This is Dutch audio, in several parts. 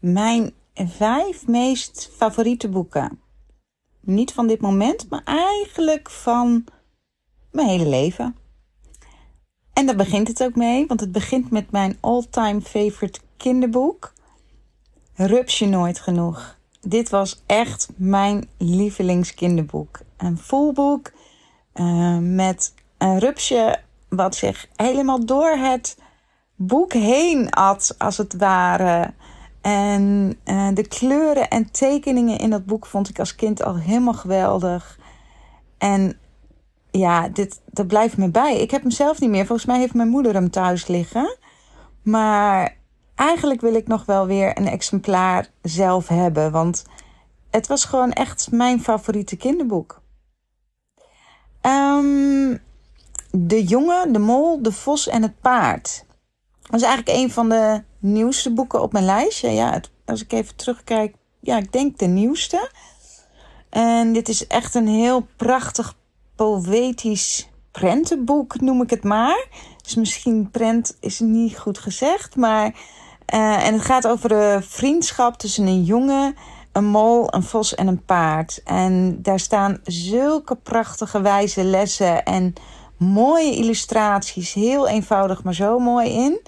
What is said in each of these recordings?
mijn vijf meest favoriete boeken. Niet van dit moment, maar eigenlijk van mijn hele leven. En daar begint het ook mee, want het begint met mijn all-time favorite kinderboek. Rupsje nooit genoeg. Dit was echt mijn lievelingskinderboek. Een voelboek uh, met een rupsje wat zich helemaal door het boek heen at, als het ware. En uh, de kleuren en tekeningen in dat boek vond ik als kind al helemaal geweldig. En ja, dit, dat blijft me bij. Ik heb hem zelf niet meer. Volgens mij heeft mijn moeder hem thuis liggen. Maar eigenlijk wil ik nog wel weer een exemplaar zelf hebben. Want het was gewoon echt mijn favoriete kinderboek. Um, de jongen, de mol, de vos en het paard. Dat is eigenlijk een van de nieuwste boeken op mijn lijstje. Ja, als ik even terugkijk, ja, ik denk de nieuwste. En dit is echt een heel prachtig poëtisch prentenboek, noem ik het maar. Dus misschien prent is niet goed gezegd, maar... Uh, en het gaat over de vriendschap tussen een jongen, een mol, een vos en een paard. En daar staan zulke prachtige wijze lessen en mooie illustraties. Heel eenvoudig, maar zo mooi in.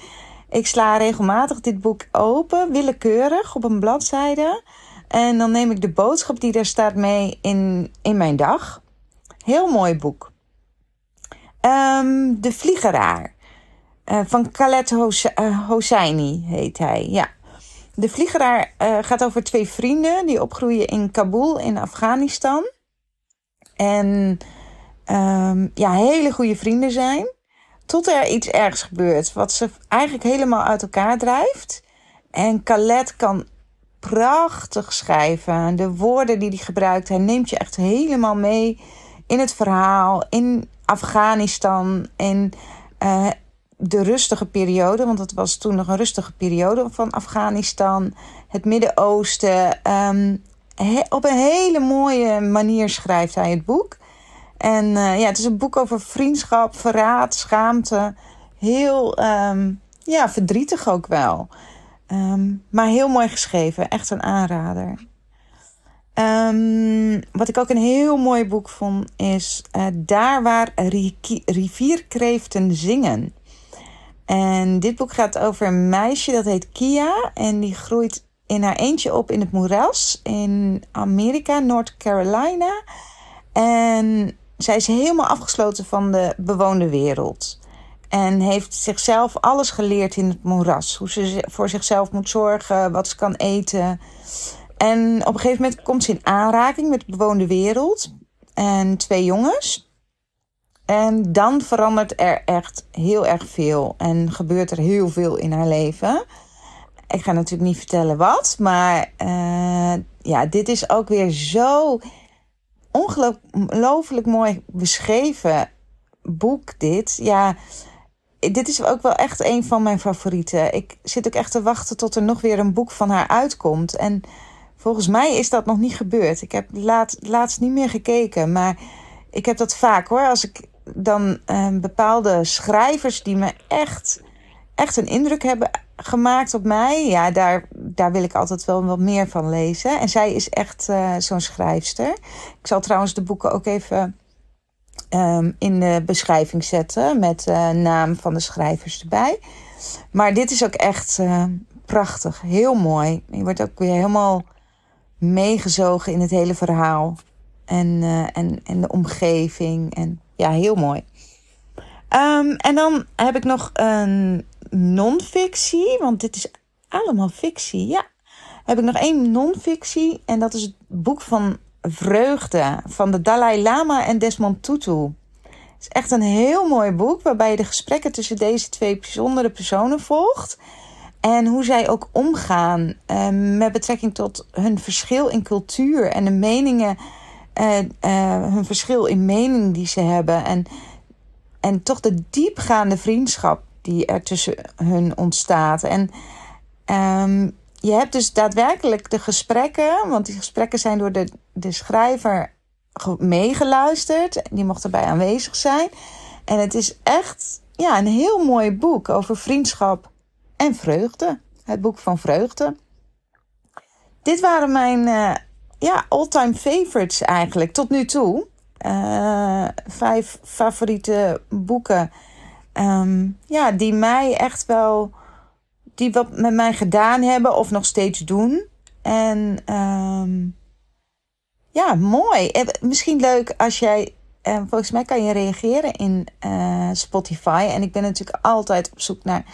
Ik sla regelmatig dit boek open, willekeurig op een bladzijde. En dan neem ik de boodschap die daar staat mee in, in mijn dag. Heel mooi boek. Um, de Vliegeraar. Uh, van Khaled Hosseini heet hij. Ja. De Vliegeraar uh, gaat over twee vrienden die opgroeien in Kabul in Afghanistan. En um, ja, hele goede vrienden zijn. Tot er iets ergs gebeurt, wat ze eigenlijk helemaal uit elkaar drijft. En Khaled kan prachtig schrijven. De woorden die hij gebruikt, hij neemt je echt helemaal mee in het verhaal, in Afghanistan, in uh, de rustige periode, want het was toen nog een rustige periode van Afghanistan, het Midden-Oosten. Um, op een hele mooie manier schrijft hij het boek. En uh, ja, het is een boek over vriendschap, verraad, schaamte. Heel um, ja, verdrietig ook wel. Um, maar heel mooi geschreven. Echt een aanrader. Um, wat ik ook een heel mooi boek vond is uh, Daar waar rivierkreeften zingen. En dit boek gaat over een meisje dat heet Kia. En die groeit in haar eentje op in het moeras in Amerika, North Carolina. En zij is helemaal afgesloten van de bewoonde wereld. En heeft zichzelf alles geleerd in het moeras. Hoe ze voor zichzelf moet zorgen, wat ze kan eten. En op een gegeven moment komt ze in aanraking met de bewoonde wereld. En twee jongens. En dan verandert er echt heel erg veel. En gebeurt er heel veel in haar leven. Ik ga natuurlijk niet vertellen wat. Maar uh, ja, dit is ook weer zo ongelooflijk mooi beschreven boek dit. Ja, dit is ook wel echt een van mijn favorieten. Ik zit ook echt te wachten tot er nog weer een boek van haar uitkomt. En volgens mij is dat nog niet gebeurd. Ik heb laat, laatst niet meer gekeken, maar ik heb dat vaak hoor. Als ik dan uh, bepaalde schrijvers die me echt, echt een indruk hebben gemaakt op mij. Ja, daar, daar wil ik altijd wel wat meer van lezen. En zij is echt uh, zo'n schrijfster. Ik zal trouwens de boeken ook even um, in de beschrijving zetten. Met uh, naam van de schrijvers erbij. Maar dit is ook echt uh, prachtig. Heel mooi. Je wordt ook weer helemaal meegezogen in het hele verhaal. En, en, en de omgeving. En ja, heel mooi. Um, en dan heb ik nog een non-fictie, want dit is allemaal fictie. Ja, heb ik nog één non-fictie en dat is het boek van Vreugde van de Dalai Lama en Desmond Tutu. Het is echt een heel mooi boek waarbij je de gesprekken tussen deze twee bijzondere personen volgt. En hoe zij ook omgaan uh, met betrekking tot hun verschil in cultuur en de meningen, uh, uh, hun verschil in mening die ze hebben. En, en toch de diepgaande vriendschap die er tussen hun ontstaat. En um, je hebt dus daadwerkelijk de gesprekken, want die gesprekken zijn door de, de schrijver meegeluisterd. Die mocht erbij aanwezig zijn. En het is echt ja, een heel mooi boek over vriendschap en vreugde. Het boek van vreugde. dit waren mijn uh, ja, all-time favorites eigenlijk tot nu toe. Uh, vijf favoriete boeken. Um, ja, die mij echt wel. die wat met mij gedaan hebben of nog steeds doen. En um, ja, mooi. Misschien leuk als jij. Uh, volgens mij kan je reageren in uh, Spotify. En ik ben natuurlijk altijd op zoek naar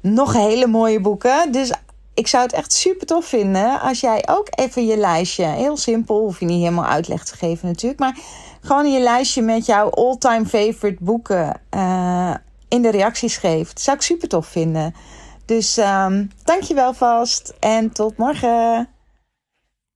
nog hele mooie boeken. Dus ik zou het echt super tof vinden als jij ook even je lijstje, heel simpel, hoef je niet helemaal uitleg te geven natuurlijk, maar gewoon je lijstje met jouw all-time favorite boeken uh, in de reacties geeft. Zou ik super tof vinden. Dus um, dankjewel vast en tot morgen.